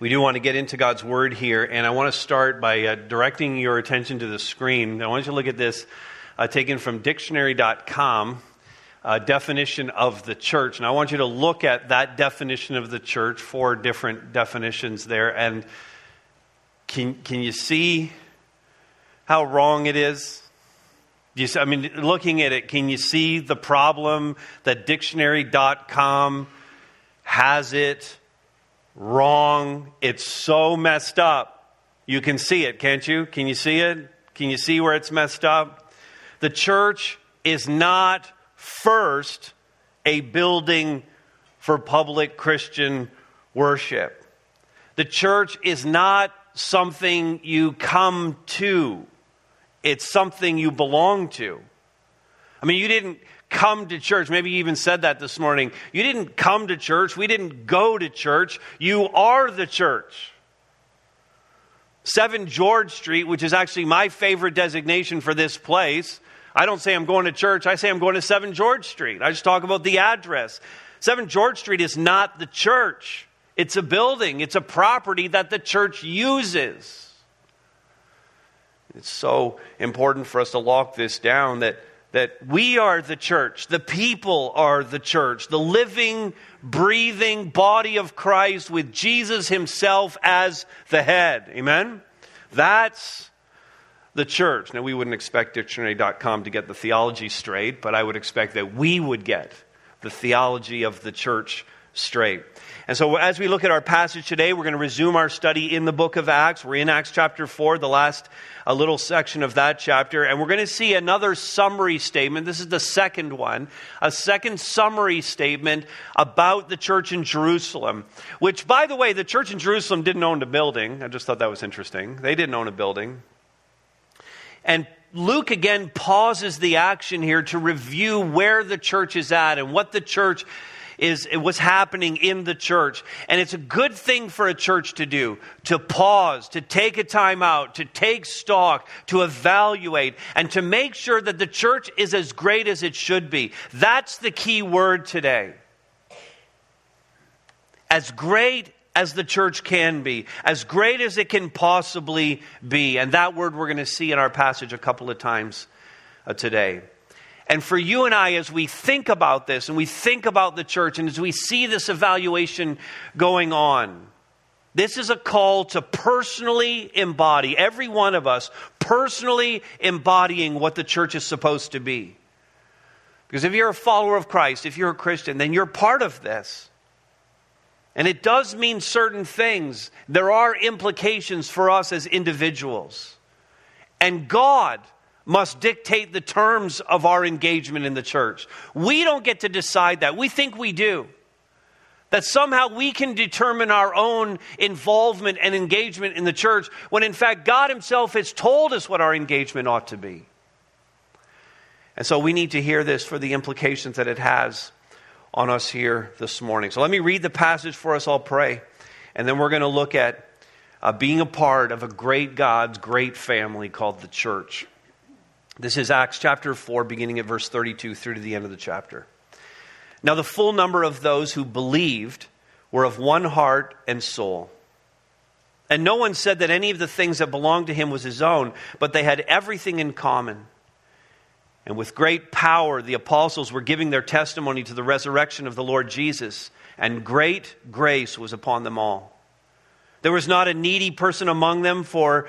We do want to get into God's Word here, and I want to start by uh, directing your attention to the screen. I want you to look at this uh, taken from dictionary.com. Uh, definition of the church. And I want you to look at that definition of the church, four different definitions there. And can, can you see how wrong it is? You, I mean, looking at it, can you see the problem that dictionary.com has it wrong? It's so messed up. You can see it, can't you? Can you see it? Can you see where it's messed up? The church is not first a building for public Christian worship. The church is not something you come to it's something you belong to. I mean, you didn't come to church. Maybe you even said that this morning. You didn't come to church. We didn't go to church. You are the church. 7 George Street, which is actually my favorite designation for this place. I don't say I'm going to church, I say I'm going to 7 George Street. I just talk about the address. 7 George Street is not the church, it's a building, it's a property that the church uses. It's so important for us to lock this down that, that we are the church, the people are the church, the living, breathing body of Christ with Jesus Himself as the head. Amen? That's the church. Now, we wouldn't expect dictionary.com to get the theology straight, but I would expect that we would get the theology of the church straight. And so, as we look at our passage today, we're going to resume our study in the book of Acts. We're in Acts chapter 4, the last a little section of that chapter, and we're going to see another summary statement. This is the second one, a second summary statement about the church in Jerusalem, which, by the way, the church in Jerusalem didn't own a building. I just thought that was interesting. They didn't own a building. And Luke again pauses the action here to review where the church is at and what the church is what's happening in the church. And it's a good thing for a church to do to pause, to take a time out, to take stock, to evaluate, and to make sure that the church is as great as it should be. That's the key word today. As great as the church can be, as great as it can possibly be. And that word we're going to see in our passage a couple of times uh, today. And for you and I, as we think about this and we think about the church and as we see this evaluation going on, this is a call to personally embody, every one of us personally embodying what the church is supposed to be. Because if you're a follower of Christ, if you're a Christian, then you're part of this. And it does mean certain things. There are implications for us as individuals. And God must dictate the terms of our engagement in the church. We don't get to decide that. We think we do. That somehow we can determine our own involvement and engagement in the church when in fact God Himself has told us what our engagement ought to be. And so we need to hear this for the implications that it has on us here this morning. So let me read the passage for us, I'll pray. And then we're going to look at uh, being a part of a great God's great family called the church. This is Acts chapter 4, beginning at verse 32 through to the end of the chapter. Now, the full number of those who believed were of one heart and soul. And no one said that any of the things that belonged to him was his own, but they had everything in common. And with great power, the apostles were giving their testimony to the resurrection of the Lord Jesus, and great grace was upon them all. There was not a needy person among them, for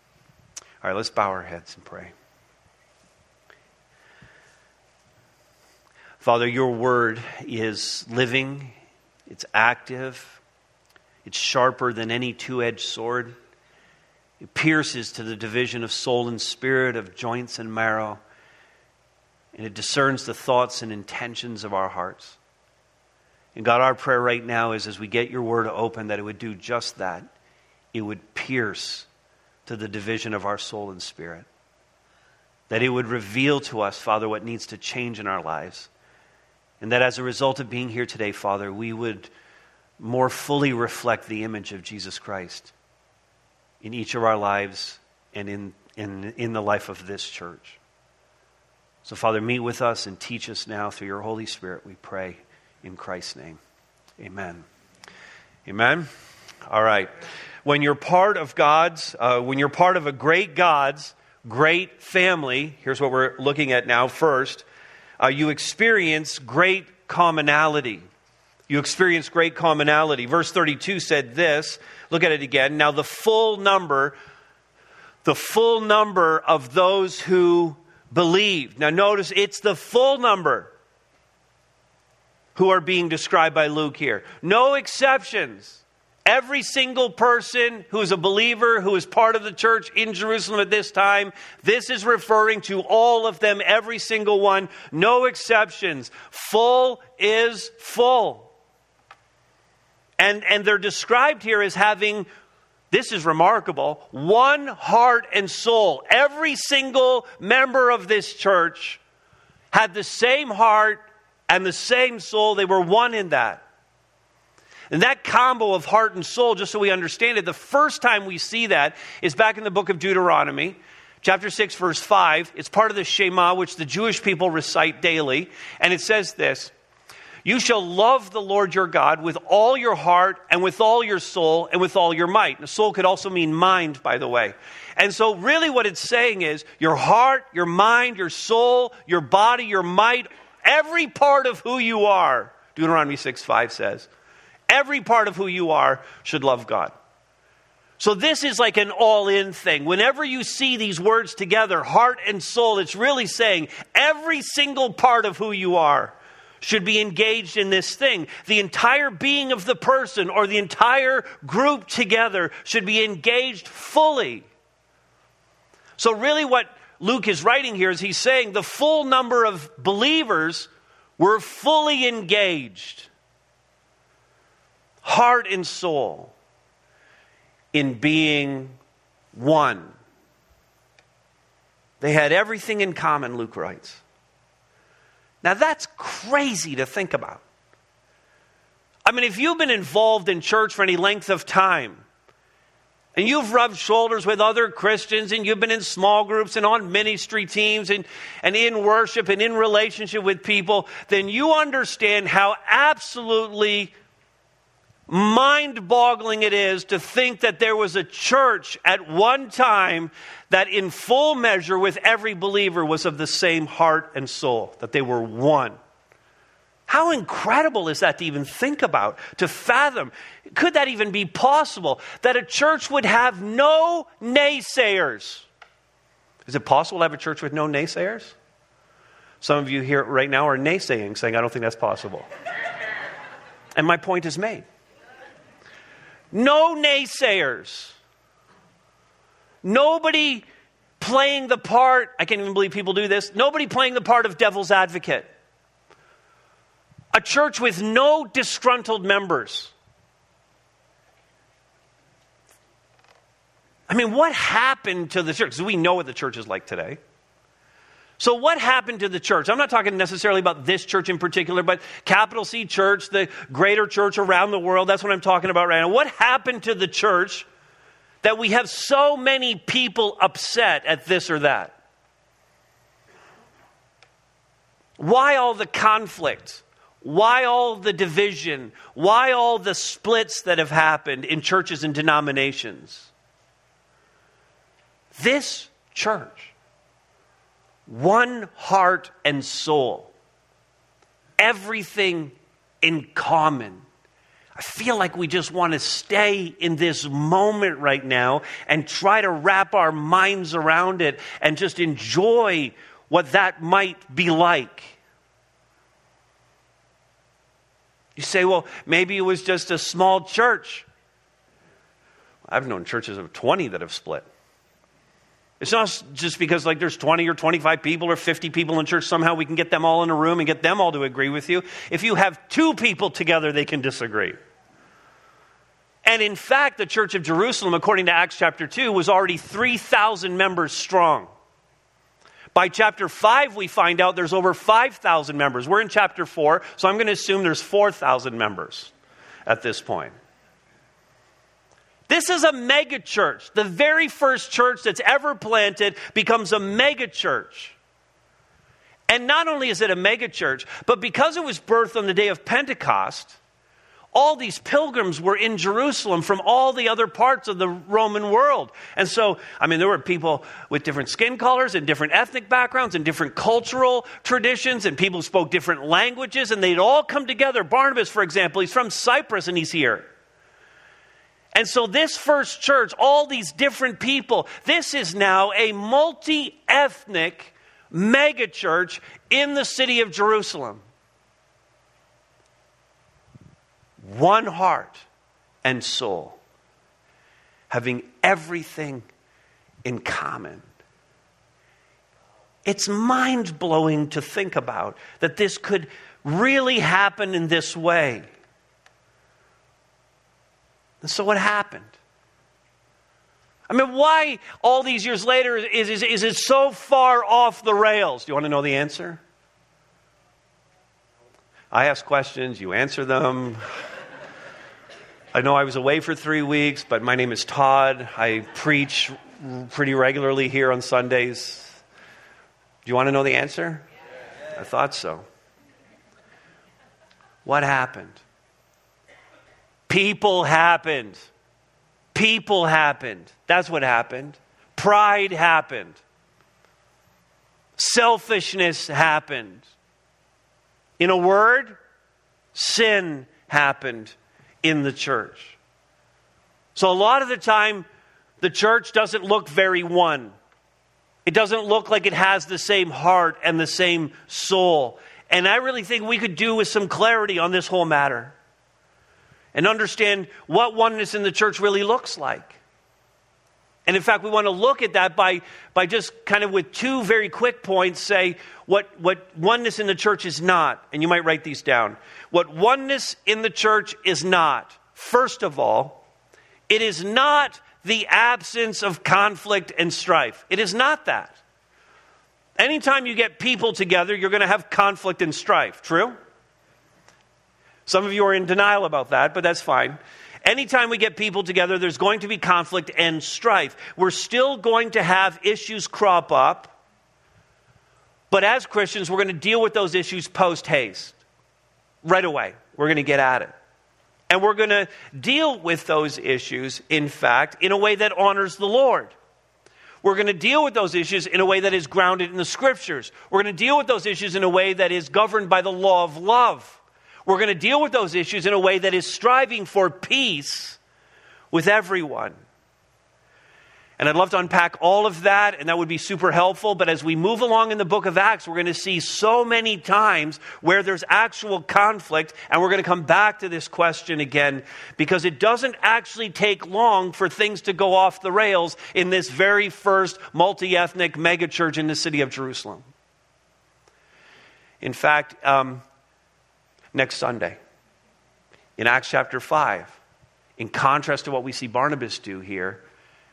All right, let's bow our heads and pray. Father, your word is living, it's active, it's sharper than any two edged sword. It pierces to the division of soul and spirit, of joints and marrow, and it discerns the thoughts and intentions of our hearts. And God, our prayer right now is as we get your word open, that it would do just that it would pierce to the division of our soul and spirit. That it would reveal to us, Father, what needs to change in our lives. And that as a result of being here today, Father, we would more fully reflect the image of Jesus Christ in each of our lives and in, in, in the life of this church. So, Father, meet with us and teach us now through your Holy Spirit, we pray in Christ's name. Amen. Amen. All right. When you're part of God's, uh, when you're part of a great God's great family, here's what we're looking at now first, uh, you experience great commonality. You experience great commonality. Verse 32 said this. Look at it again. Now, the full number, the full number of those who believed. Now, notice it's the full number who are being described by Luke here. No exceptions. Every single person who is a believer, who is part of the church in Jerusalem at this time, this is referring to all of them, every single one, no exceptions. Full is full. And, and they're described here as having, this is remarkable, one heart and soul. Every single member of this church had the same heart and the same soul. They were one in that. And that combo of heart and soul, just so we understand it, the first time we see that is back in the book of Deuteronomy, chapter 6, verse 5. It's part of the Shema, which the Jewish people recite daily. And it says this You shall love the Lord your God with all your heart and with all your soul and with all your might. The soul could also mean mind, by the way. And so, really, what it's saying is your heart, your mind, your soul, your body, your might, every part of who you are, Deuteronomy 6 5 says every part of who you are should love God. So, this is like an all in thing. Whenever you see these words together, heart and soul, it's really saying every single part of who you are should be engaged in this thing. The entire being of the person or the entire group together should be engaged fully. So, really, what Luke is writing here is he's saying the full number of believers were fully engaged heart and soul in being one. They had everything in common, Luke writes. Now that's crazy to think about. I mean, if you've been involved in church for any length of time, and you've rubbed shoulders with other Christians, and you've been in small groups and on ministry teams and, and in worship and in relationship with people, then you understand how absolutely mind boggling it is to think that there was a church at one time that, in full measure, with every believer, was of the same heart and soul, that they were one. How incredible is that to even think about, to fathom? Could that even be possible? That a church would have no naysayers? Is it possible to have a church with no naysayers? Some of you here right now are naysaying, saying, I don't think that's possible. and my point is made. No naysayers. Nobody playing the part, I can't even believe people do this, nobody playing the part of devil's advocate. A church with no disgruntled members. I mean, what happened to the church? Because we know what the church is like today. So, what happened to the church? I'm not talking necessarily about this church in particular, but capital C church, the greater church around the world. That's what I'm talking about right now. What happened to the church that we have so many people upset at this or that? Why all the conflict? Why all the division? Why all the splits that have happened in churches and denominations? This church one heart and soul, everything in common. I feel like we just want to stay in this moment right now and try to wrap our minds around it and just enjoy what that might be like. You say, well, maybe it was just a small church. I've known churches of 20 that have split. It's not just because like there's 20 or 25 people or 50 people in church, somehow we can get them all in a room and get them all to agree with you. If you have two people together, they can disagree. And in fact, the church of Jerusalem, according to Acts chapter 2, was already 3,000 members strong. By chapter 5, we find out there's over 5,000 members. We're in chapter 4, so I'm going to assume there's 4,000 members at this point. This is a mega church. The very first church that's ever planted becomes a mega church. And not only is it a mega church, but because it was birthed on the day of Pentecost, all these pilgrims were in Jerusalem from all the other parts of the Roman world. And so, I mean, there were people with different skin colors and different ethnic backgrounds and different cultural traditions, and people spoke different languages, and they'd all come together. Barnabas, for example, he's from Cyprus and he's here. And so, this first church, all these different people, this is now a multi ethnic megachurch in the city of Jerusalem. One heart and soul, having everything in common. It's mind blowing to think about that this could really happen in this way. And so, what happened? I mean, why all these years later is, is, is it so far off the rails? Do you want to know the answer? I ask questions, you answer them. I know I was away for three weeks, but my name is Todd. I preach pretty regularly here on Sundays. Do you want to know the answer? I thought so. What happened? People happened. People happened. That's what happened. Pride happened. Selfishness happened. In a word, sin happened in the church. So, a lot of the time, the church doesn't look very one. It doesn't look like it has the same heart and the same soul. And I really think we could do with some clarity on this whole matter and understand what oneness in the church really looks like. And in fact, we want to look at that by, by just kind of with two very quick points say what, what oneness in the church is not. And you might write these down. What oneness in the church is not. First of all, it is not the absence of conflict and strife. It is not that. Anytime you get people together, you're going to have conflict and strife. True? Some of you are in denial about that, but that's fine. Anytime we get people together, there's going to be conflict and strife. We're still going to have issues crop up, but as Christians, we're going to deal with those issues post haste. Right away, we're going to get at it. And we're going to deal with those issues, in fact, in a way that honors the Lord. We're going to deal with those issues in a way that is grounded in the scriptures. We're going to deal with those issues in a way that is governed by the law of love. We're going to deal with those issues in a way that is striving for peace with everyone. And I'd love to unpack all of that, and that would be super helpful. But as we move along in the book of Acts, we're going to see so many times where there's actual conflict, and we're going to come back to this question again because it doesn't actually take long for things to go off the rails in this very first multi ethnic megachurch in the city of Jerusalem. In fact, um, next Sunday. In Acts chapter 5, in contrast to what we see Barnabas do here,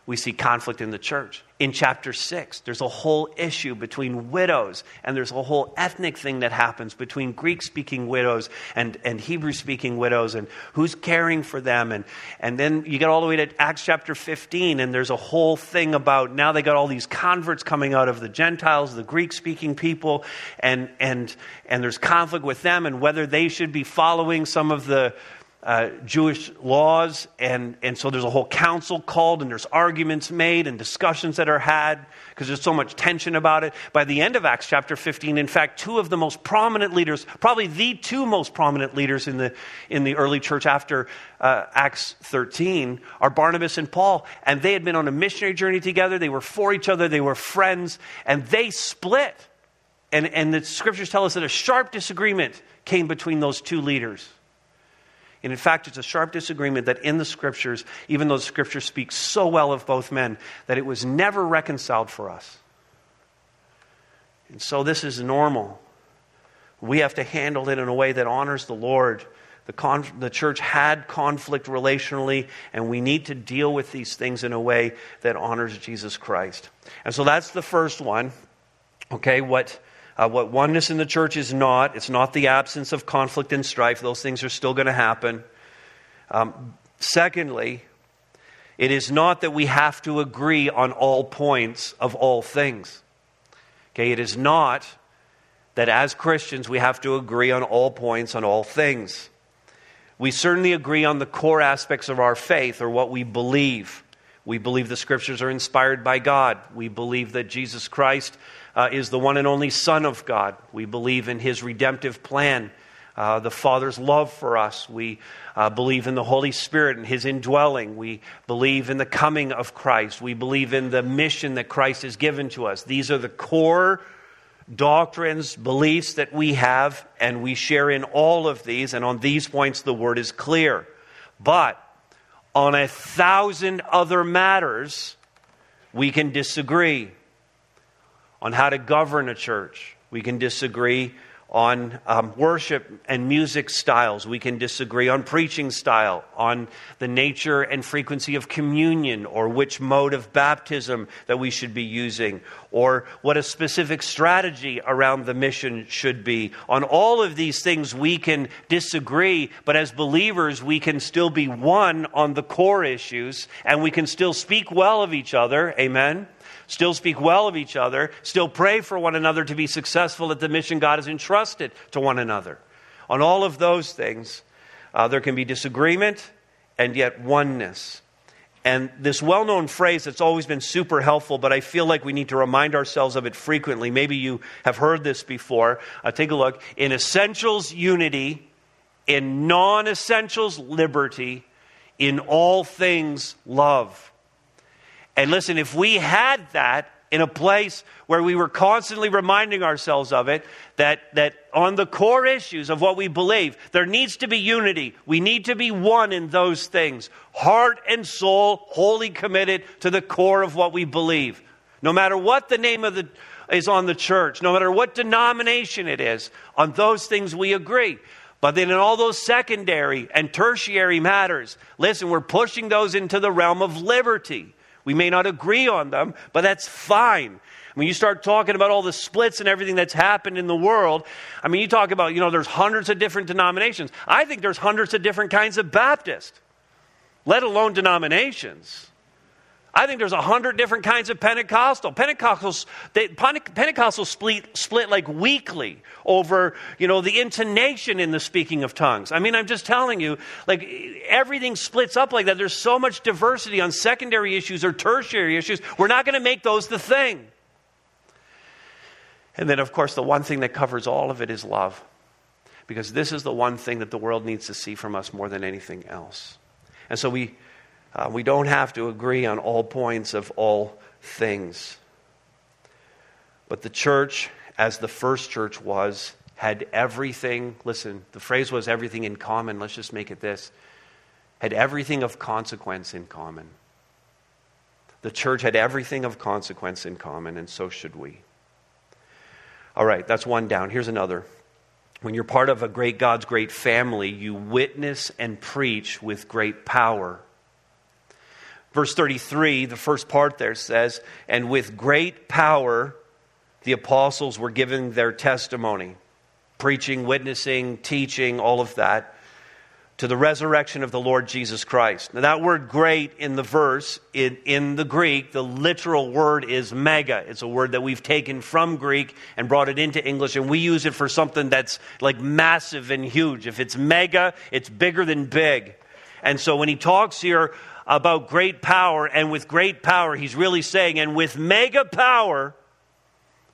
we see conflict in the church. In chapter 6, there's a whole issue between widows, and there's a whole ethnic thing that happens between Greek speaking widows and, and Hebrew speaking widows, and who's caring for them. And, and then you get all the way to Acts chapter 15, and there's a whole thing about now they got all these converts coming out of the Gentiles, the Greek speaking people, and, and, and there's conflict with them and whether they should be following some of the uh, Jewish laws, and, and so there's a whole council called, and there's arguments made and discussions that are had because there's so much tension about it. By the end of Acts chapter 15, in fact, two of the most prominent leaders, probably the two most prominent leaders in the, in the early church after uh, Acts 13, are Barnabas and Paul. And they had been on a missionary journey together, they were for each other, they were friends, and they split. And, and the scriptures tell us that a sharp disagreement came between those two leaders. And in fact, it's a sharp disagreement that in the scriptures, even though the scriptures speak so well of both men, that it was never reconciled for us. And so this is normal. We have to handle it in a way that honors the Lord, The, con- the church had conflict relationally, and we need to deal with these things in a way that honors Jesus Christ. And so that's the first one. Okay, what, uh, what oneness in the church is not, it's not the absence of conflict and strife. Those things are still going to happen. Um, secondly, it is not that we have to agree on all points of all things. Okay, it is not that as Christians we have to agree on all points on all things. We certainly agree on the core aspects of our faith or what we believe. We believe the scriptures are inspired by God. We believe that Jesus Christ uh, is the one and only Son of God. We believe in his redemptive plan, uh, the Father's love for us. We uh, believe in the Holy Spirit and his indwelling. We believe in the coming of Christ. We believe in the mission that Christ has given to us. These are the core doctrines, beliefs that we have, and we share in all of these. And on these points, the word is clear. But on a thousand other matters, we can disagree on how to govern a church. We can disagree on um, worship and music styles. We can disagree on preaching style, on the nature and frequency of communion, or which mode of baptism that we should be using, or what a specific strategy around the mission should be. On all of these things, we can disagree, but as believers, we can still be one on the core issues, and we can still speak well of each other. Amen still speak well of each other, still pray for one another to be successful at the mission God has entrusted to one another. On all of those things, uh, there can be disagreement and yet oneness. And this well known phrase that's always been super helpful, but I feel like we need to remind ourselves of it frequently. Maybe you have heard this before. Uh, take a look. In essentials, unity. In non essentials, liberty. In all things, love. And listen, if we had that in a place where we were constantly reminding ourselves of it, that, that on the core issues of what we believe, there needs to be unity. We need to be one in those things. Heart and soul, wholly committed to the core of what we believe. No matter what the name of the is on the church, no matter what denomination it is, on those things we agree. But then in all those secondary and tertiary matters, listen, we're pushing those into the realm of liberty. We may not agree on them, but that's fine. When you start talking about all the splits and everything that's happened in the world, I mean, you talk about, you know, there's hundreds of different denominations. I think there's hundreds of different kinds of Baptist, let alone denominations. I think there's a hundred different kinds of Pentecostal. Pentecostals, they, Pentecostal split, split like weekly over, you know, the intonation in the speaking of tongues. I mean, I'm just telling you, like everything splits up like that. There's so much diversity on secondary issues or tertiary issues. We're not going to make those the thing. And then, of course, the one thing that covers all of it is love. Because this is the one thing that the world needs to see from us more than anything else. And so we uh, we don't have to agree on all points of all things. But the church, as the first church was, had everything. Listen, the phrase was everything in common. Let's just make it this had everything of consequence in common. The church had everything of consequence in common, and so should we. All right, that's one down. Here's another. When you're part of a great God's great family, you witness and preach with great power Verse 33, the first part there says, And with great power the apostles were giving their testimony, preaching, witnessing, teaching, all of that, to the resurrection of the Lord Jesus Christ. Now, that word great in the verse, in, in the Greek, the literal word is mega. It's a word that we've taken from Greek and brought it into English, and we use it for something that's like massive and huge. If it's mega, it's bigger than big. And so when he talks here about great power, and with great power, he's really saying, and with mega power,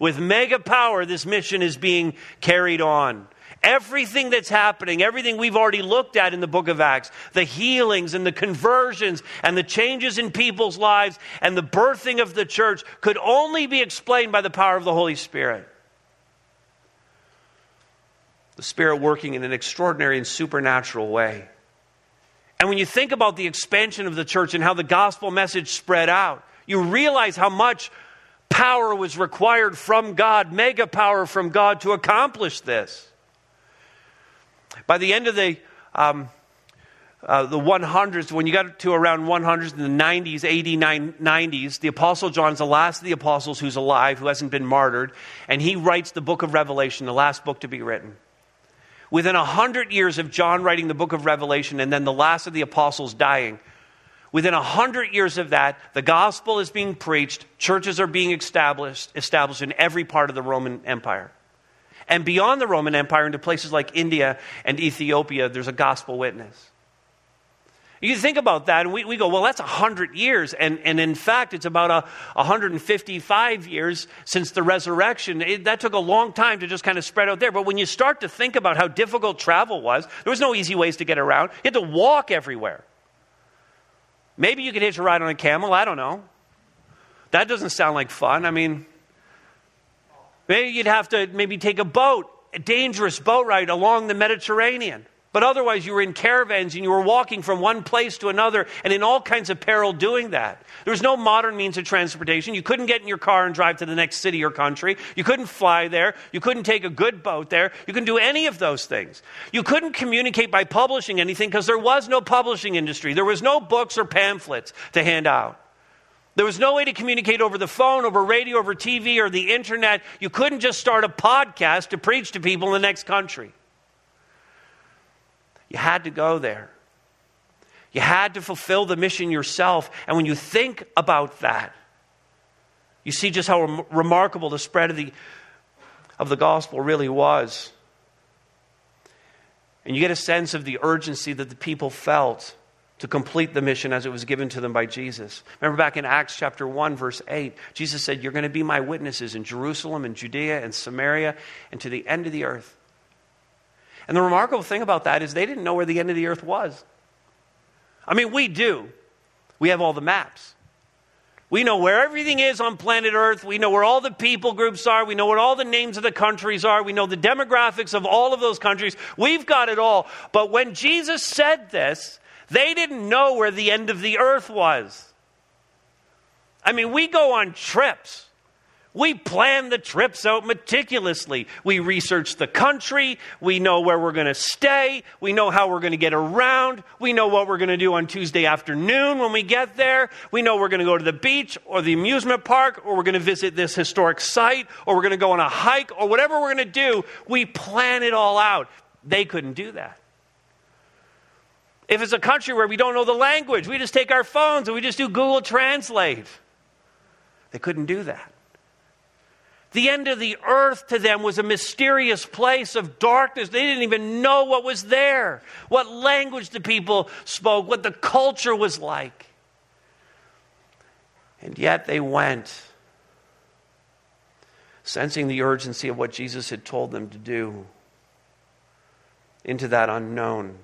with mega power, this mission is being carried on. Everything that's happening, everything we've already looked at in the book of Acts, the healings and the conversions and the changes in people's lives and the birthing of the church could only be explained by the power of the Holy Spirit. The Spirit working in an extraordinary and supernatural way. And when you think about the expansion of the church and how the gospel message spread out, you realize how much power was required from God, mega power from God to accomplish this. By the end of the um, uh, the 100s, when you got to around 100s in the 90s, 80, 90s, the Apostle John's the last of the apostles who's alive, who hasn't been martyred, and he writes the book of Revelation, the last book to be written. Within a hundred years of John writing the book of Revelation and then the last of the apostles dying, within a hundred years of that, the gospel is being preached, churches are being established, established in every part of the Roman Empire. And beyond the Roman Empire, into places like India and Ethiopia, there's a gospel witness. You think about that, and we, we go, well, that's 100 years. And, and in fact, it's about a, 155 years since the resurrection. It, that took a long time to just kind of spread out there. But when you start to think about how difficult travel was, there was no easy ways to get around. You had to walk everywhere. Maybe you could hitch a ride on a camel. I don't know. That doesn't sound like fun. I mean, maybe you'd have to maybe take a boat, a dangerous boat ride along the Mediterranean. But otherwise, you were in caravans and you were walking from one place to another and in all kinds of peril doing that. There was no modern means of transportation. You couldn't get in your car and drive to the next city or country. You couldn't fly there. You couldn't take a good boat there. You couldn't do any of those things. You couldn't communicate by publishing anything because there was no publishing industry. There was no books or pamphlets to hand out. There was no way to communicate over the phone, over radio, over TV, or the internet. You couldn't just start a podcast to preach to people in the next country. You had to go there. You had to fulfill the mission yourself. And when you think about that, you see just how rem- remarkable the spread of the, of the gospel really was. And you get a sense of the urgency that the people felt to complete the mission as it was given to them by Jesus. Remember back in Acts chapter 1, verse 8, Jesus said, You're going to be my witnesses in Jerusalem and Judea and Samaria and to the end of the earth. And the remarkable thing about that is they didn't know where the end of the earth was. I mean, we do. We have all the maps. We know where everything is on planet Earth. We know where all the people groups are. We know what all the names of the countries are. We know the demographics of all of those countries. We've got it all. But when Jesus said this, they didn't know where the end of the earth was. I mean, we go on trips. We plan the trips out meticulously. We research the country. We know where we're going to stay. We know how we're going to get around. We know what we're going to do on Tuesday afternoon when we get there. We know we're going to go to the beach or the amusement park or we're going to visit this historic site or we're going to go on a hike or whatever we're going to do. We plan it all out. They couldn't do that. If it's a country where we don't know the language, we just take our phones and we just do Google Translate. They couldn't do that. The end of the earth to them was a mysterious place of darkness. They didn't even know what was there, what language the people spoke, what the culture was like. And yet they went, sensing the urgency of what Jesus had told them to do, into that unknown.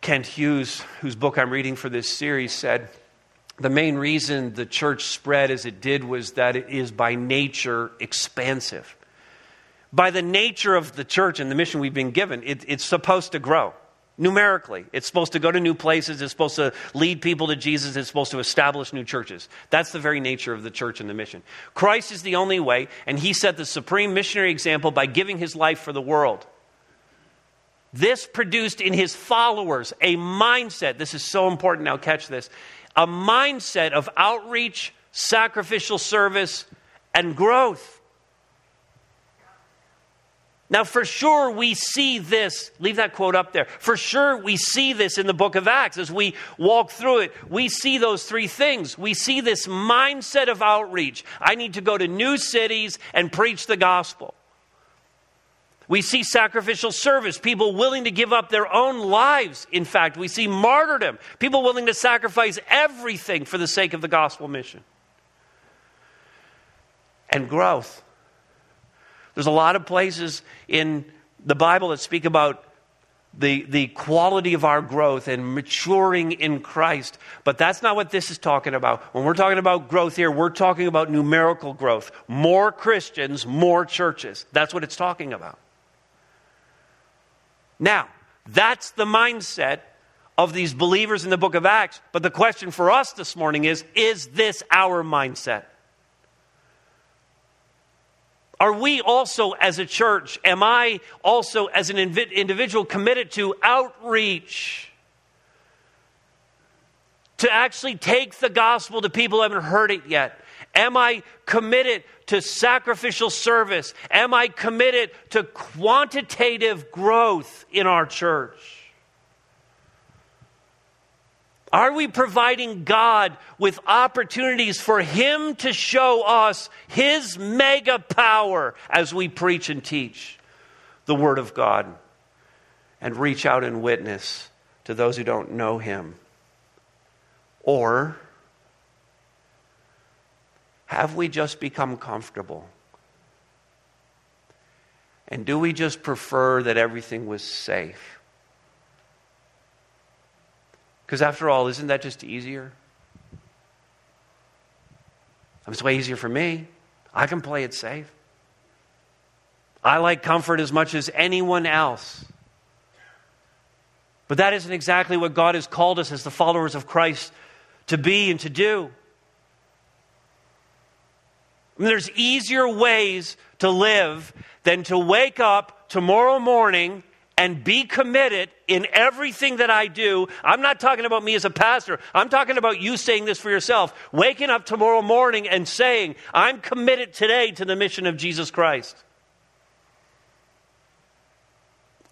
Kent Hughes, whose book I'm reading for this series, said, the main reason the church spread as it did was that it is by nature expansive. By the nature of the church and the mission we've been given, it, it's supposed to grow numerically. It's supposed to go to new places. It's supposed to lead people to Jesus. It's supposed to establish new churches. That's the very nature of the church and the mission. Christ is the only way, and he set the supreme missionary example by giving his life for the world. This produced in his followers a mindset. This is so important. Now, catch this a mindset of outreach, sacrificial service, and growth. Now, for sure, we see this. Leave that quote up there. For sure, we see this in the book of Acts as we walk through it. We see those three things. We see this mindset of outreach. I need to go to new cities and preach the gospel. We see sacrificial service, people willing to give up their own lives. In fact, we see martyrdom, people willing to sacrifice everything for the sake of the gospel mission. And growth. There's a lot of places in the Bible that speak about the, the quality of our growth and maturing in Christ. But that's not what this is talking about. When we're talking about growth here, we're talking about numerical growth. More Christians, more churches. That's what it's talking about. Now, that's the mindset of these believers in the book of Acts. But the question for us this morning is is this our mindset? Are we also, as a church, am I also, as an individual, committed to outreach? To actually take the gospel to people who haven't heard it yet? Am I committed to sacrificial service? Am I committed to quantitative growth in our church? Are we providing God with opportunities for Him to show us His mega power as we preach and teach the Word of God and reach out and witness to those who don't know Him? Or have we just become comfortable? And do we just prefer that everything was safe? Because after all, isn't that just easier? It's way easier for me. I can play it safe. I like comfort as much as anyone else. But that isn't exactly what God has called us as the followers of Christ to be and to do. Mean, there's easier ways to live than to wake up tomorrow morning and be committed in everything that I do. I'm not talking about me as a pastor. I'm talking about you saying this for yourself. Waking up tomorrow morning and saying, I'm committed today to the mission of Jesus Christ.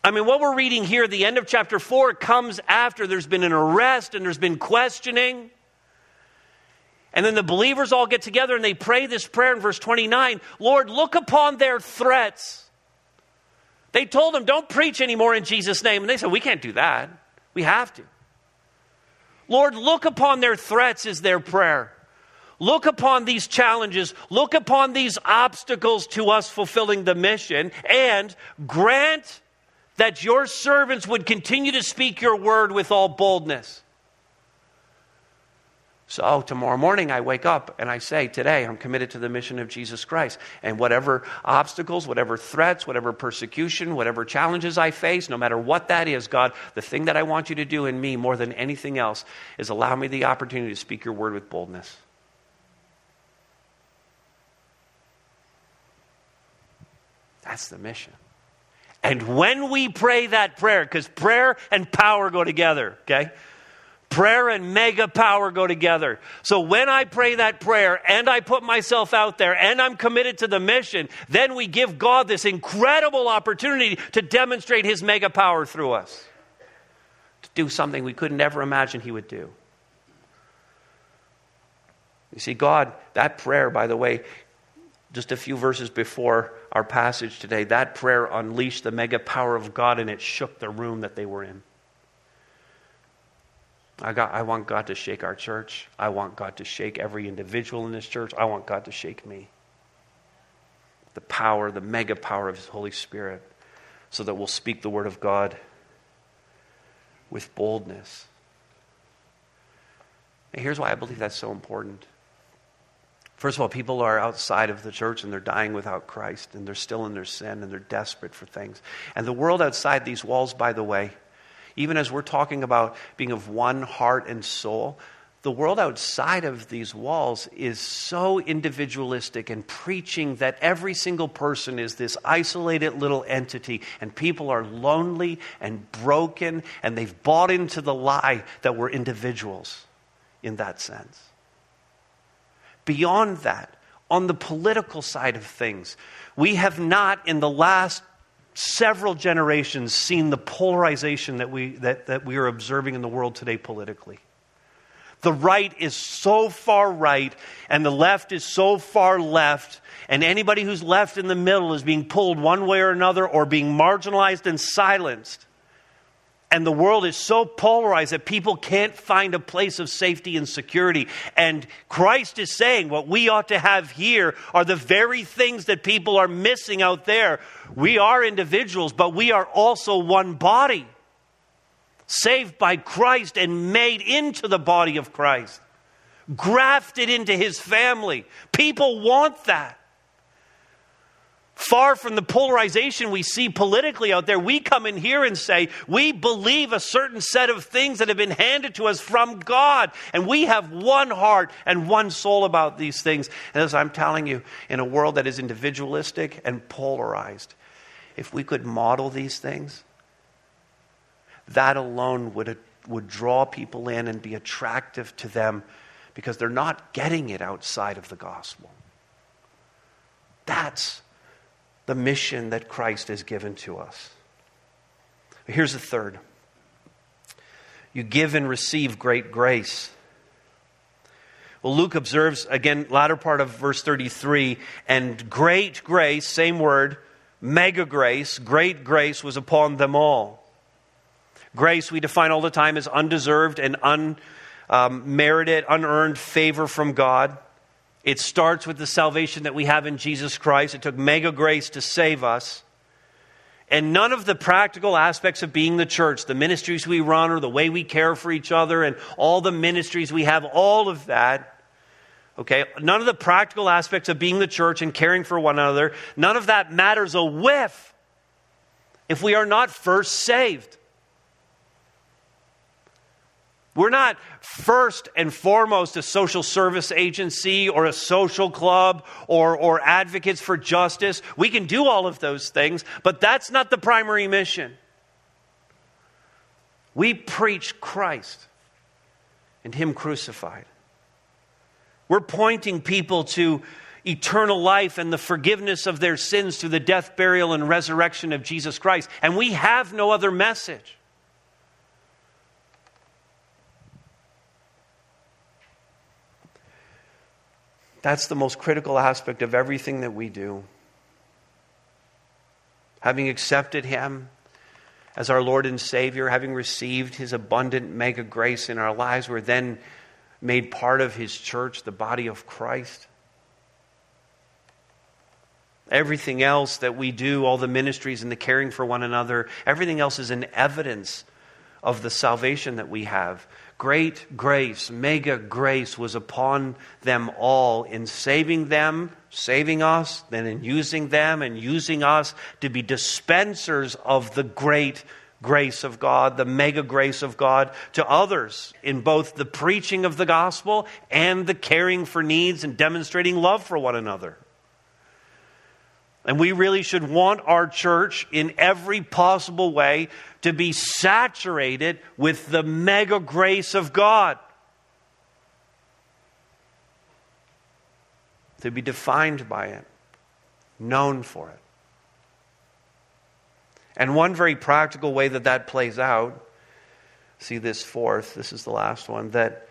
I mean, what we're reading here, the end of chapter 4, comes after there's been an arrest and there's been questioning. And then the believers all get together and they pray this prayer in verse 29 Lord, look upon their threats they told them, Don't preach anymore in Jesus' name. And they said, We can't do that. We have to. Lord, look upon their threats, is their prayer. Look upon these challenges, look upon these obstacles to us fulfilling the mission, and grant that your servants would continue to speak your word with all boldness. So oh, tomorrow morning I wake up and I say, Today I'm committed to the mission of Jesus Christ. And whatever obstacles, whatever threats, whatever persecution, whatever challenges I face, no matter what that is, God, the thing that I want you to do in me more than anything else is allow me the opportunity to speak your word with boldness. That's the mission. And when we pray that prayer, because prayer and power go together, okay? Prayer and mega power go together. So when I pray that prayer and I put myself out there and I'm committed to the mission, then we give God this incredible opportunity to demonstrate his mega power through us. To do something we could never imagine he would do. You see, God, that prayer, by the way, just a few verses before our passage today, that prayer unleashed the mega power of God and it shook the room that they were in. I, got, I want God to shake our church. I want God to shake every individual in this church. I want God to shake me. The power, the mega power of His Holy Spirit, so that we'll speak the Word of God with boldness. And here's why I believe that's so important. First of all, people are outside of the church and they're dying without Christ and they're still in their sin and they're desperate for things. And the world outside these walls, by the way, even as we're talking about being of one heart and soul, the world outside of these walls is so individualistic and preaching that every single person is this isolated little entity, and people are lonely and broken, and they've bought into the lie that we're individuals in that sense. Beyond that, on the political side of things, we have not, in the last several generations seen the polarization that we, that, that we are observing in the world today politically. The right is so far right, and the left is so far left, and anybody who's left in the middle is being pulled one way or another or being marginalized and silenced. And the world is so polarized that people can't find a place of safety and security. And Christ is saying what we ought to have here are the very things that people are missing out there. We are individuals, but we are also one body, saved by Christ and made into the body of Christ, grafted into his family. People want that. Far from the polarization we see politically out there, we come in here and say, we believe a certain set of things that have been handed to us from God. And we have one heart and one soul about these things. And as I'm telling you, in a world that is individualistic and polarized, if we could model these things, that alone would, would draw people in and be attractive to them because they're not getting it outside of the gospel. That's the mission that Christ has given to us. Here's the third you give and receive great grace. Well, Luke observes, again, latter part of verse 33, and great grace, same word, mega grace, great grace was upon them all. Grace we define all the time as undeserved and unmerited, um, unearned favor from God. It starts with the salvation that we have in Jesus Christ. It took mega grace to save us. And none of the practical aspects of being the church, the ministries we run or the way we care for each other and all the ministries we have, all of that, okay, none of the practical aspects of being the church and caring for one another, none of that matters a whiff if we are not first saved. We're not first and foremost a social service agency or a social club or, or advocates for justice. We can do all of those things, but that's not the primary mission. We preach Christ and Him crucified. We're pointing people to eternal life and the forgiveness of their sins through the death, burial, and resurrection of Jesus Christ. And we have no other message. That's the most critical aspect of everything that we do. Having accepted Him as our Lord and Savior, having received His abundant mega grace in our lives, we're then made part of His church, the body of Christ. Everything else that we do, all the ministries and the caring for one another, everything else is an evidence of the salvation that we have. Great grace, mega grace was upon them all in saving them, saving us, then in using them and using us to be dispensers of the great grace of God, the mega grace of God to others in both the preaching of the gospel and the caring for needs and demonstrating love for one another. And we really should want our church in every possible way to be saturated with the mega grace of God. To be defined by it, known for it. And one very practical way that that plays out, see this fourth, this is the last one, that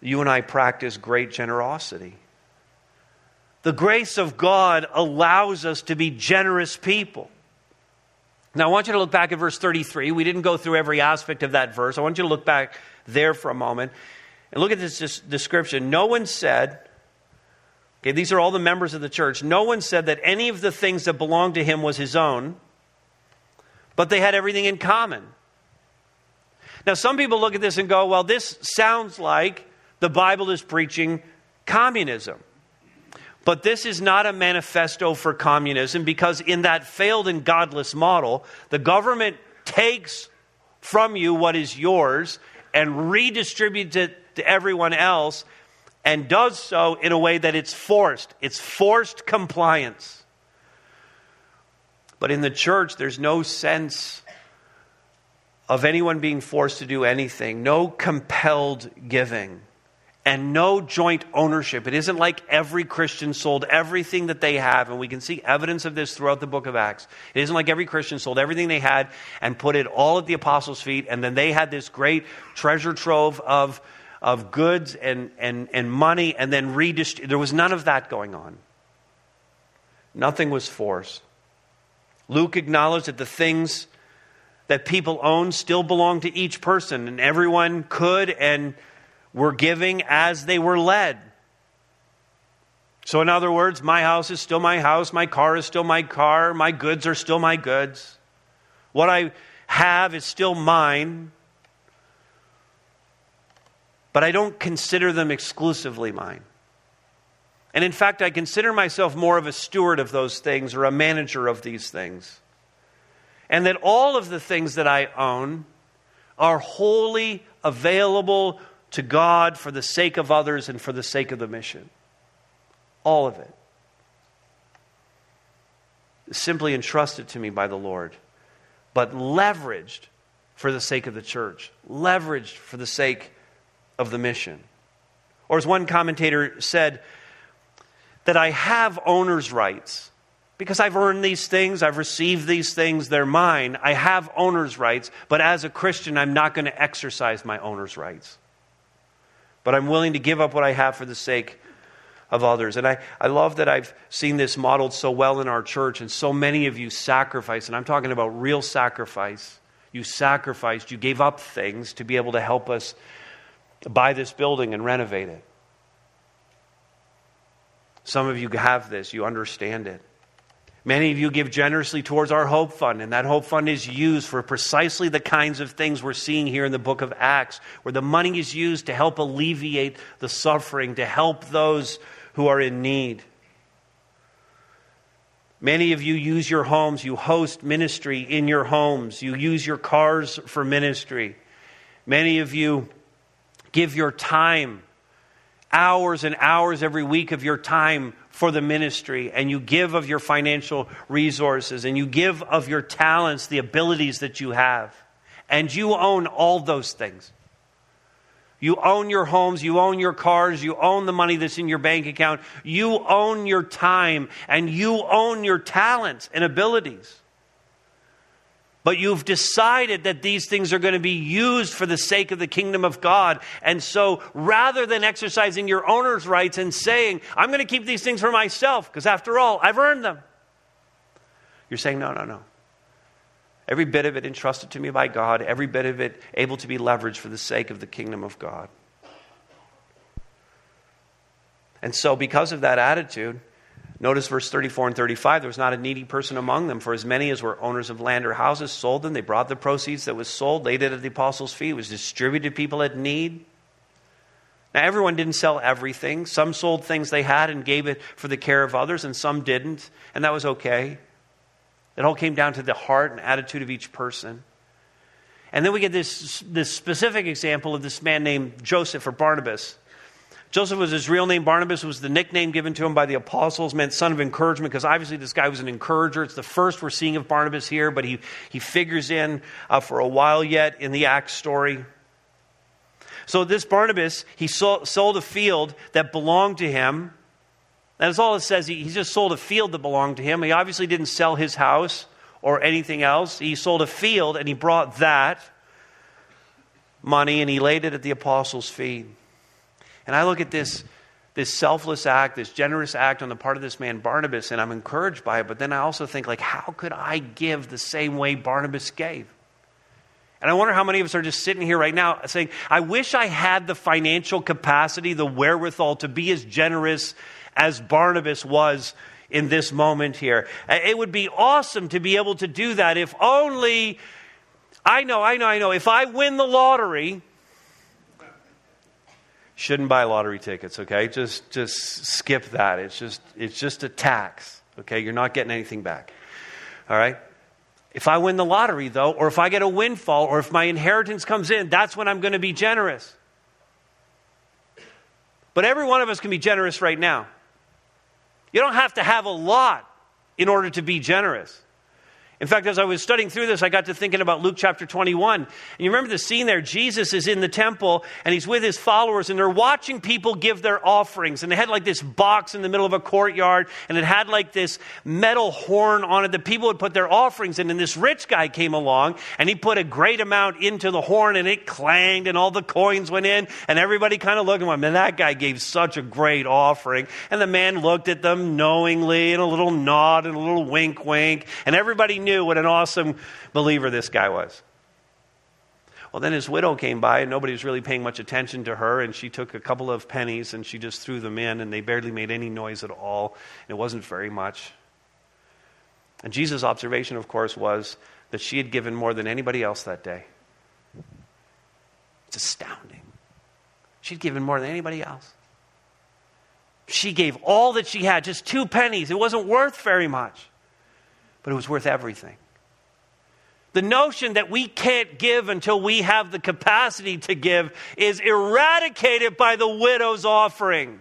you and I practice great generosity. The grace of God allows us to be generous people. Now, I want you to look back at verse 33. We didn't go through every aspect of that verse. I want you to look back there for a moment and look at this description. No one said, okay, these are all the members of the church. No one said that any of the things that belonged to him was his own, but they had everything in common. Now, some people look at this and go, well, this sounds like the Bible is preaching communism. But this is not a manifesto for communism because, in that failed and godless model, the government takes from you what is yours and redistributes it to everyone else and does so in a way that it's forced. It's forced compliance. But in the church, there's no sense of anyone being forced to do anything, no compelled giving and no joint ownership. It isn't like every Christian sold everything that they have, and we can see evidence of this throughout the book of Acts. It isn't like every Christian sold everything they had and put it all at the apostles' feet, and then they had this great treasure trove of, of goods and, and, and money, and then redistributed. There was none of that going on. Nothing was forced. Luke acknowledged that the things that people own still belong to each person, and everyone could and were giving as they were led. So, in other words, my house is still my house, my car is still my car, my goods are still my goods. What I have is still mine, but I don't consider them exclusively mine. And in fact, I consider myself more of a steward of those things or a manager of these things. And that all of the things that I own are wholly available to God for the sake of others and for the sake of the mission. All of it. Simply entrusted to me by the Lord, but leveraged for the sake of the church, leveraged for the sake of the mission. Or as one commentator said, that I have owner's rights. Because I've earned these things, I've received these things, they're mine. I have owner's rights, but as a Christian, I'm not going to exercise my owner's rights. But I'm willing to give up what I have for the sake of others. And I, I love that I've seen this modeled so well in our church, and so many of you sacrifice, and I'm talking about real sacrifice. You sacrificed, you gave up things to be able to help us buy this building and renovate it. Some of you have this, you understand it. Many of you give generously towards our Hope Fund, and that Hope Fund is used for precisely the kinds of things we're seeing here in the book of Acts, where the money is used to help alleviate the suffering, to help those who are in need. Many of you use your homes, you host ministry in your homes, you use your cars for ministry. Many of you give your time hours and hours every week of your time for the ministry and you give of your financial resources and you give of your talents, the abilities that you have. And you own all those things. You own your homes, you own your cars, you own the money that's in your bank account, you own your time, and you own your talents and abilities. But you've decided that these things are going to be used for the sake of the kingdom of God. And so rather than exercising your owner's rights and saying, I'm going to keep these things for myself, because after all, I've earned them, you're saying, no, no, no. Every bit of it entrusted to me by God, every bit of it able to be leveraged for the sake of the kingdom of God. And so, because of that attitude, Notice verse 34 and 35 there was not a needy person among them, for as many as were owners of land or houses sold them. They brought the proceeds that was sold, laid it at the apostles' feet, was distributed to people at need. Now, everyone didn't sell everything. Some sold things they had and gave it for the care of others, and some didn't, and that was okay. It all came down to the heart and attitude of each person. And then we get this, this specific example of this man named Joseph or Barnabas. Joseph was his real name. Barnabas was the nickname given to him by the apostles, meant son of encouragement, because obviously this guy was an encourager. It's the first we're seeing of Barnabas here, but he, he figures in uh, for a while yet in the Acts story. So this Barnabas, he sold, sold a field that belonged to him. That's all it says. He, he just sold a field that belonged to him. He obviously didn't sell his house or anything else. He sold a field and he brought that money and he laid it at the apostles' feet. And I look at this, this selfless act, this generous act on the part of this man Barnabas, and I'm encouraged by it. But then I also think, like, how could I give the same way Barnabas gave? And I wonder how many of us are just sitting here right now saying, I wish I had the financial capacity, the wherewithal to be as generous as Barnabas was in this moment here. Uh, it would be awesome to be able to do that if only, I know, I know, I know, if I win the lottery, shouldn't buy lottery tickets okay? Just just skip that. It's just it's just a tax okay? You're not getting anything back all right? If i win the lottery though or if i get a windfall or if my inheritance comes in that's when i'm going to be generous. But every one of us can be generous right now. You don't have to have a lot in order to be generous in fact, as I was studying through this, I got to thinking about Luke chapter 21. And you remember the scene there? Jesus is in the temple and he's with his followers and they're watching people give their offerings. And they had like this box in the middle of a courtyard and it had like this metal horn on it that people would put their offerings in. And this rich guy came along and he put a great amount into the horn and it clanged and all the coins went in. And everybody kind of looked at him, and that guy gave such a great offering. And the man looked at them knowingly and a little nod and a little wink wink. And everybody knew knew what an awesome believer this guy was. Well, then his widow came by, and nobody was really paying much attention to her, and she took a couple of pennies and she just threw them in, and they barely made any noise at all. and It wasn't very much. And Jesus' observation, of course, was that she had given more than anybody else that day. It's astounding. She'd given more than anybody else. She gave all that she had, just two pennies. It wasn't worth very much, but it was worth everything. The notion that we can't give until we have the capacity to give is eradicated by the widow's offering.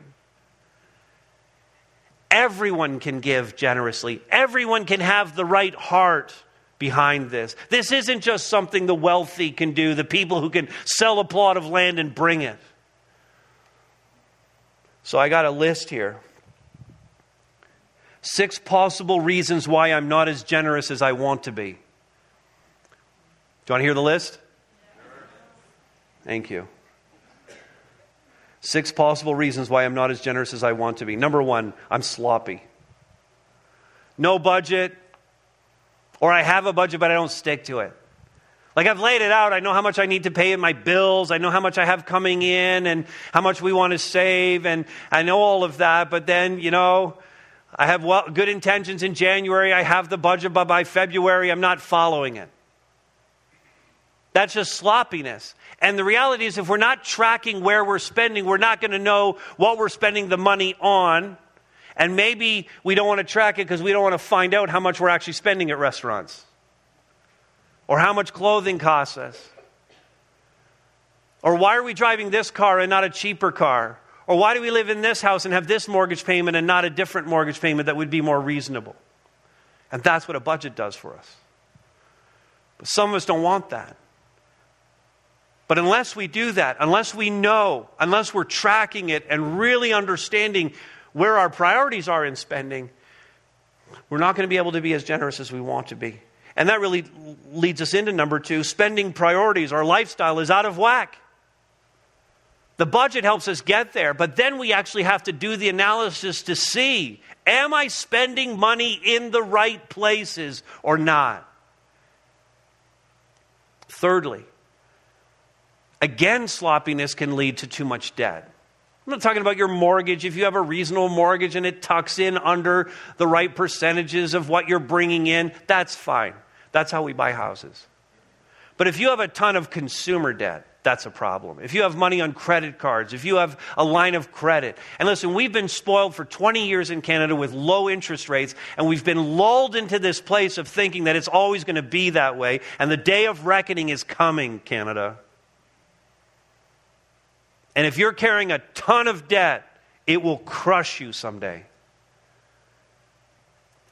Everyone can give generously, everyone can have the right heart behind this. This isn't just something the wealthy can do, the people who can sell a plot of land and bring it. So I got a list here. Six possible reasons why I'm not as generous as I want to be. Do you want to hear the list? Thank you. Six possible reasons why I'm not as generous as I want to be. Number one, I'm sloppy. No budget, or I have a budget, but I don't stick to it. Like I've laid it out. I know how much I need to pay in my bills. I know how much I have coming in and how much we want to save. And I know all of that. But then, you know, I have well, good intentions in January. I have the budget, but by February, I'm not following it. That's just sloppiness. And the reality is, if we're not tracking where we're spending, we're not going to know what we're spending the money on. And maybe we don't want to track it because we don't want to find out how much we're actually spending at restaurants or how much clothing costs us. Or why are we driving this car and not a cheaper car? Or why do we live in this house and have this mortgage payment and not a different mortgage payment that would be more reasonable? And that's what a budget does for us. But some of us don't want that. But unless we do that, unless we know, unless we're tracking it and really understanding where our priorities are in spending, we're not going to be able to be as generous as we want to be. And that really leads us into number two spending priorities. Our lifestyle is out of whack. The budget helps us get there, but then we actually have to do the analysis to see am I spending money in the right places or not? Thirdly, Again, sloppiness can lead to too much debt. I'm not talking about your mortgage. If you have a reasonable mortgage and it tucks in under the right percentages of what you're bringing in, that's fine. That's how we buy houses. But if you have a ton of consumer debt, that's a problem. If you have money on credit cards, if you have a line of credit, and listen, we've been spoiled for 20 years in Canada with low interest rates, and we've been lulled into this place of thinking that it's always going to be that way, and the day of reckoning is coming, Canada. And if you're carrying a ton of debt, it will crush you someday.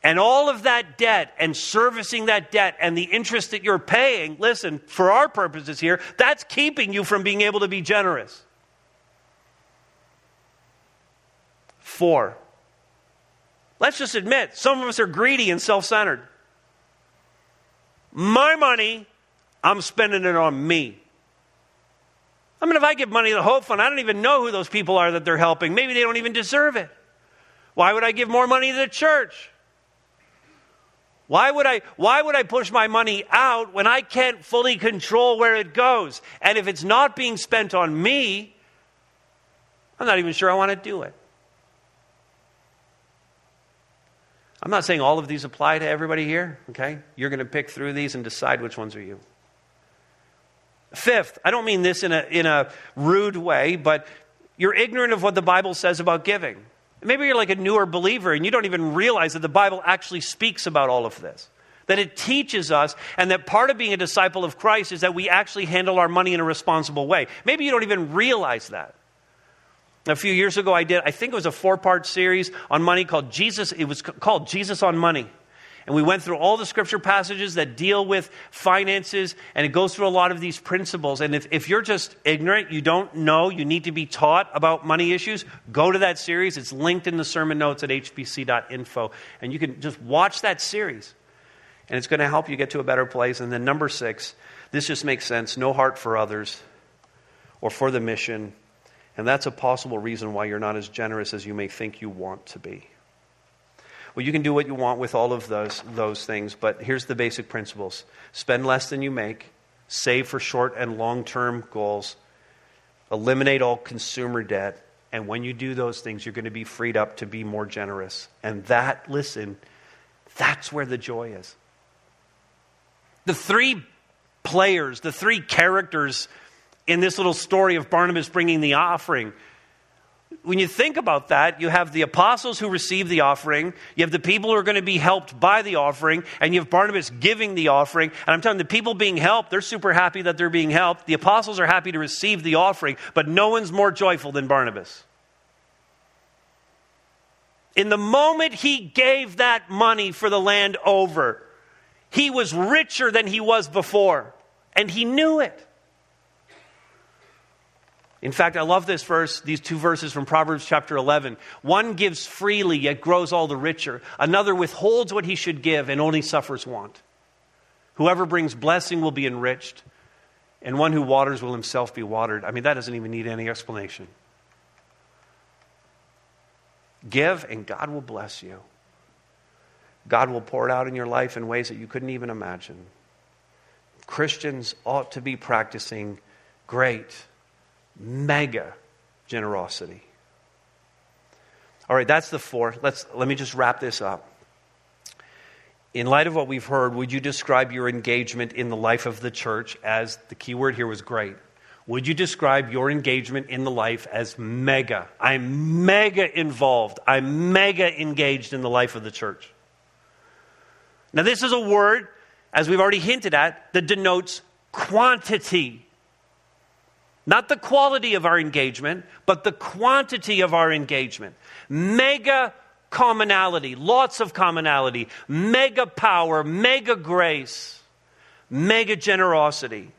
And all of that debt and servicing that debt and the interest that you're paying, listen, for our purposes here, that's keeping you from being able to be generous. Four, let's just admit, some of us are greedy and self centered. My money, I'm spending it on me. I mean, if I give money to the Hope Fund, I don't even know who those people are that they're helping. Maybe they don't even deserve it. Why would I give more money to the church? Why would I why would I push my money out when I can't fully control where it goes? And if it's not being spent on me, I'm not even sure I want to do it. I'm not saying all of these apply to everybody here, okay? You're going to pick through these and decide which ones are you. Fifth, I don't mean this in a, in a rude way, but you're ignorant of what the Bible says about giving. Maybe you're like a newer believer and you don't even realize that the Bible actually speaks about all of this. That it teaches us, and that part of being a disciple of Christ is that we actually handle our money in a responsible way. Maybe you don't even realize that. A few years ago, I did, I think it was a four part series on money called Jesus, it was called Jesus on Money. And we went through all the scripture passages that deal with finances, and it goes through a lot of these principles. And if, if you're just ignorant, you don't know, you need to be taught about money issues, go to that series. It's linked in the sermon notes at hbc.info. And you can just watch that series, and it's going to help you get to a better place. And then, number six, this just makes sense no heart for others or for the mission. And that's a possible reason why you're not as generous as you may think you want to be. Well, you can do what you want with all of those, those things, but here's the basic principles spend less than you make, save for short and long term goals, eliminate all consumer debt. And when you do those things, you're going to be freed up to be more generous. And that, listen, that's where the joy is. The three players, the three characters in this little story of Barnabas bringing the offering when you think about that, you have the apostles who receive the offering, you have the people who are going to be helped by the offering, and you have Barnabas giving the offering. And I'm telling you, the people being helped, they're super happy that they're being helped. The apostles are happy to receive the offering, but no one's more joyful than Barnabas. In the moment he gave that money for the land over, he was richer than he was before, and he knew it. In fact, I love this verse, these two verses from Proverbs chapter 11. One gives freely, yet grows all the richer. Another withholds what he should give and only suffers want. Whoever brings blessing will be enriched, and one who waters will himself be watered. I mean, that doesn't even need any explanation. Give, and God will bless you. God will pour it out in your life in ways that you couldn't even imagine. Christians ought to be practicing great mega generosity. All right, that's the four. Let's, let me just wrap this up. In light of what we've heard, would you describe your engagement in the life of the church as the key word here was great? Would you describe your engagement in the life as mega? I'm mega involved. I'm mega engaged in the life of the church. Now, this is a word, as we've already hinted at, that denotes quantity. Not the quality of our engagement, but the quantity of our engagement. Mega commonality, lots of commonality, mega power, mega grace, mega generosity.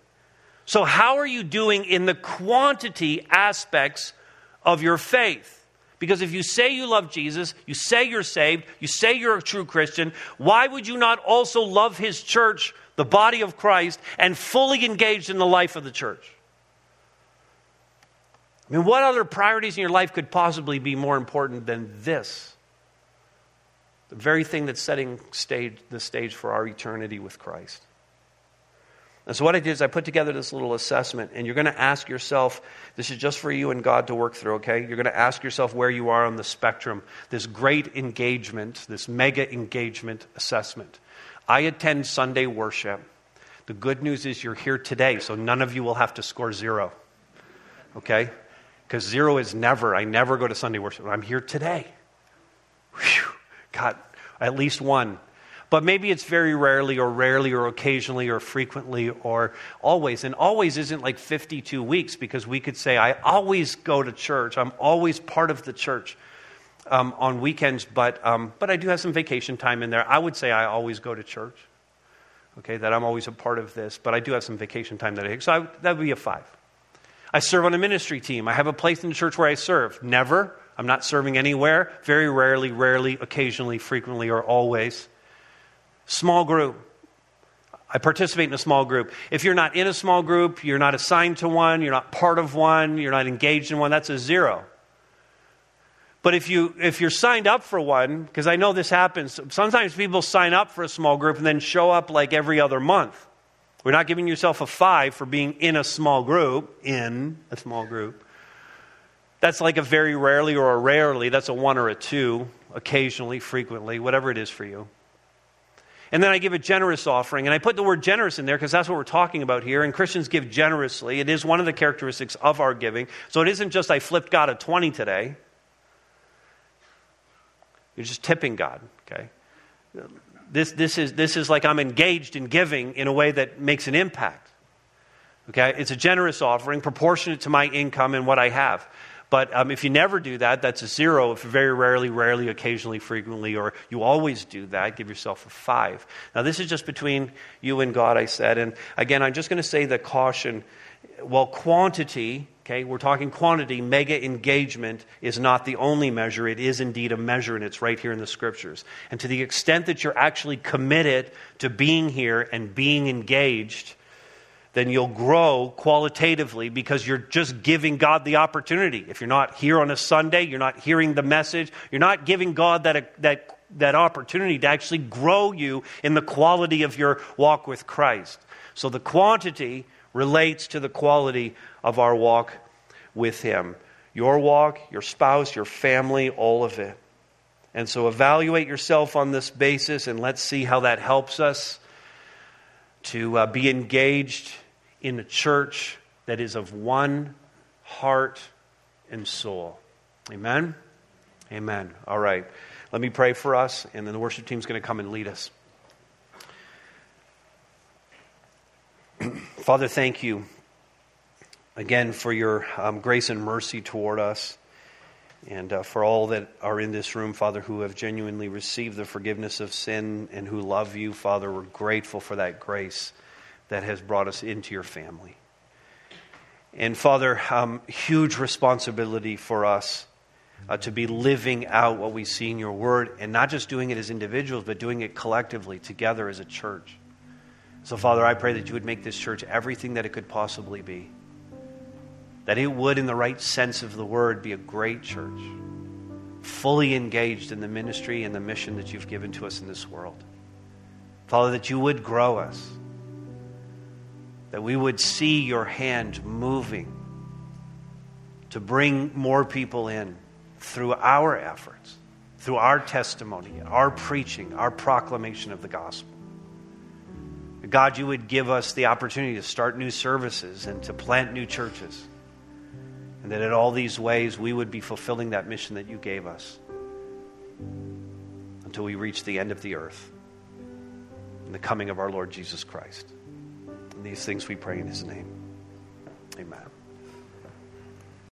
So, how are you doing in the quantity aspects of your faith? Because if you say you love Jesus, you say you're saved, you say you're a true Christian, why would you not also love his church, the body of Christ, and fully engaged in the life of the church? I mean, what other priorities in your life could possibly be more important than this? The very thing that's setting stage, the stage for our eternity with Christ. And so, what I did is I put together this little assessment, and you're going to ask yourself this is just for you and God to work through, okay? You're going to ask yourself where you are on the spectrum, this great engagement, this mega engagement assessment. I attend Sunday worship. The good news is you're here today, so none of you will have to score zero, okay? Because zero is never. I never go to Sunday worship. I'm here today. Whew, got at least one. But maybe it's very rarely, or rarely, or occasionally, or frequently, or always. And always isn't like 52 weeks because we could say, I always go to church. I'm always part of the church um, on weekends, but, um, but I do have some vacation time in there. I would say I always go to church, okay, that I'm always a part of this, but I do have some vacation time that I take. So I, that would be a five. I serve on a ministry team. I have a place in the church where I serve. Never. I'm not serving anywhere. Very rarely, rarely, occasionally, frequently, or always. Small group. I participate in a small group. If you're not in a small group, you're not assigned to one, you're not part of one, you're not engaged in one, that's a zero. But if, you, if you're signed up for one, because I know this happens, sometimes people sign up for a small group and then show up like every other month. We're not giving yourself a five for being in a small group, in a small group. That's like a very rarely or a rarely. That's a one or a two, occasionally, frequently, whatever it is for you. And then I give a generous offering. And I put the word generous in there because that's what we're talking about here. And Christians give generously. It is one of the characteristics of our giving. So it isn't just I flipped God a 20 today. You're just tipping God, okay? This, this, is, this is like I'm engaged in giving in a way that makes an impact. Okay? It's a generous offering, proportionate to my income and what I have. But um, if you never do that, that's a zero. If very rarely, rarely, occasionally, frequently, or you always do that, give yourself a five. Now, this is just between you and God, I said. And again, I'm just going to say the caution. Well, quantity Okay, we're talking quantity. Mega engagement is not the only measure. It is indeed a measure, and it's right here in the scriptures. And to the extent that you're actually committed to being here and being engaged, then you'll grow qualitatively because you're just giving God the opportunity. If you're not here on a Sunday, you're not hearing the message, you're not giving God that, that, that opportunity to actually grow you in the quality of your walk with Christ. So the quantity relates to the quality of our walk with Him. Your walk, your spouse, your family, all of it. And so evaluate yourself on this basis and let's see how that helps us to uh, be engaged in a church that is of one heart and soul. Amen. Amen. All right. Let me pray for us, and then the worship team's going to come and lead us. Father, thank you again for your um, grace and mercy toward us. And uh, for all that are in this room, Father, who have genuinely received the forgiveness of sin and who love you, Father, we're grateful for that grace that has brought us into your family. And Father, um, huge responsibility for us uh, to be living out what we see in your word and not just doing it as individuals, but doing it collectively, together as a church. So, Father, I pray that you would make this church everything that it could possibly be. That it would, in the right sense of the word, be a great church, fully engaged in the ministry and the mission that you've given to us in this world. Father, that you would grow us, that we would see your hand moving to bring more people in through our efforts, through our testimony, our preaching, our proclamation of the gospel. God, you would give us the opportunity to start new services and to plant new churches. And that in all these ways we would be fulfilling that mission that you gave us until we reach the end of the earth and the coming of our Lord Jesus Christ. And these things we pray in his name. Amen.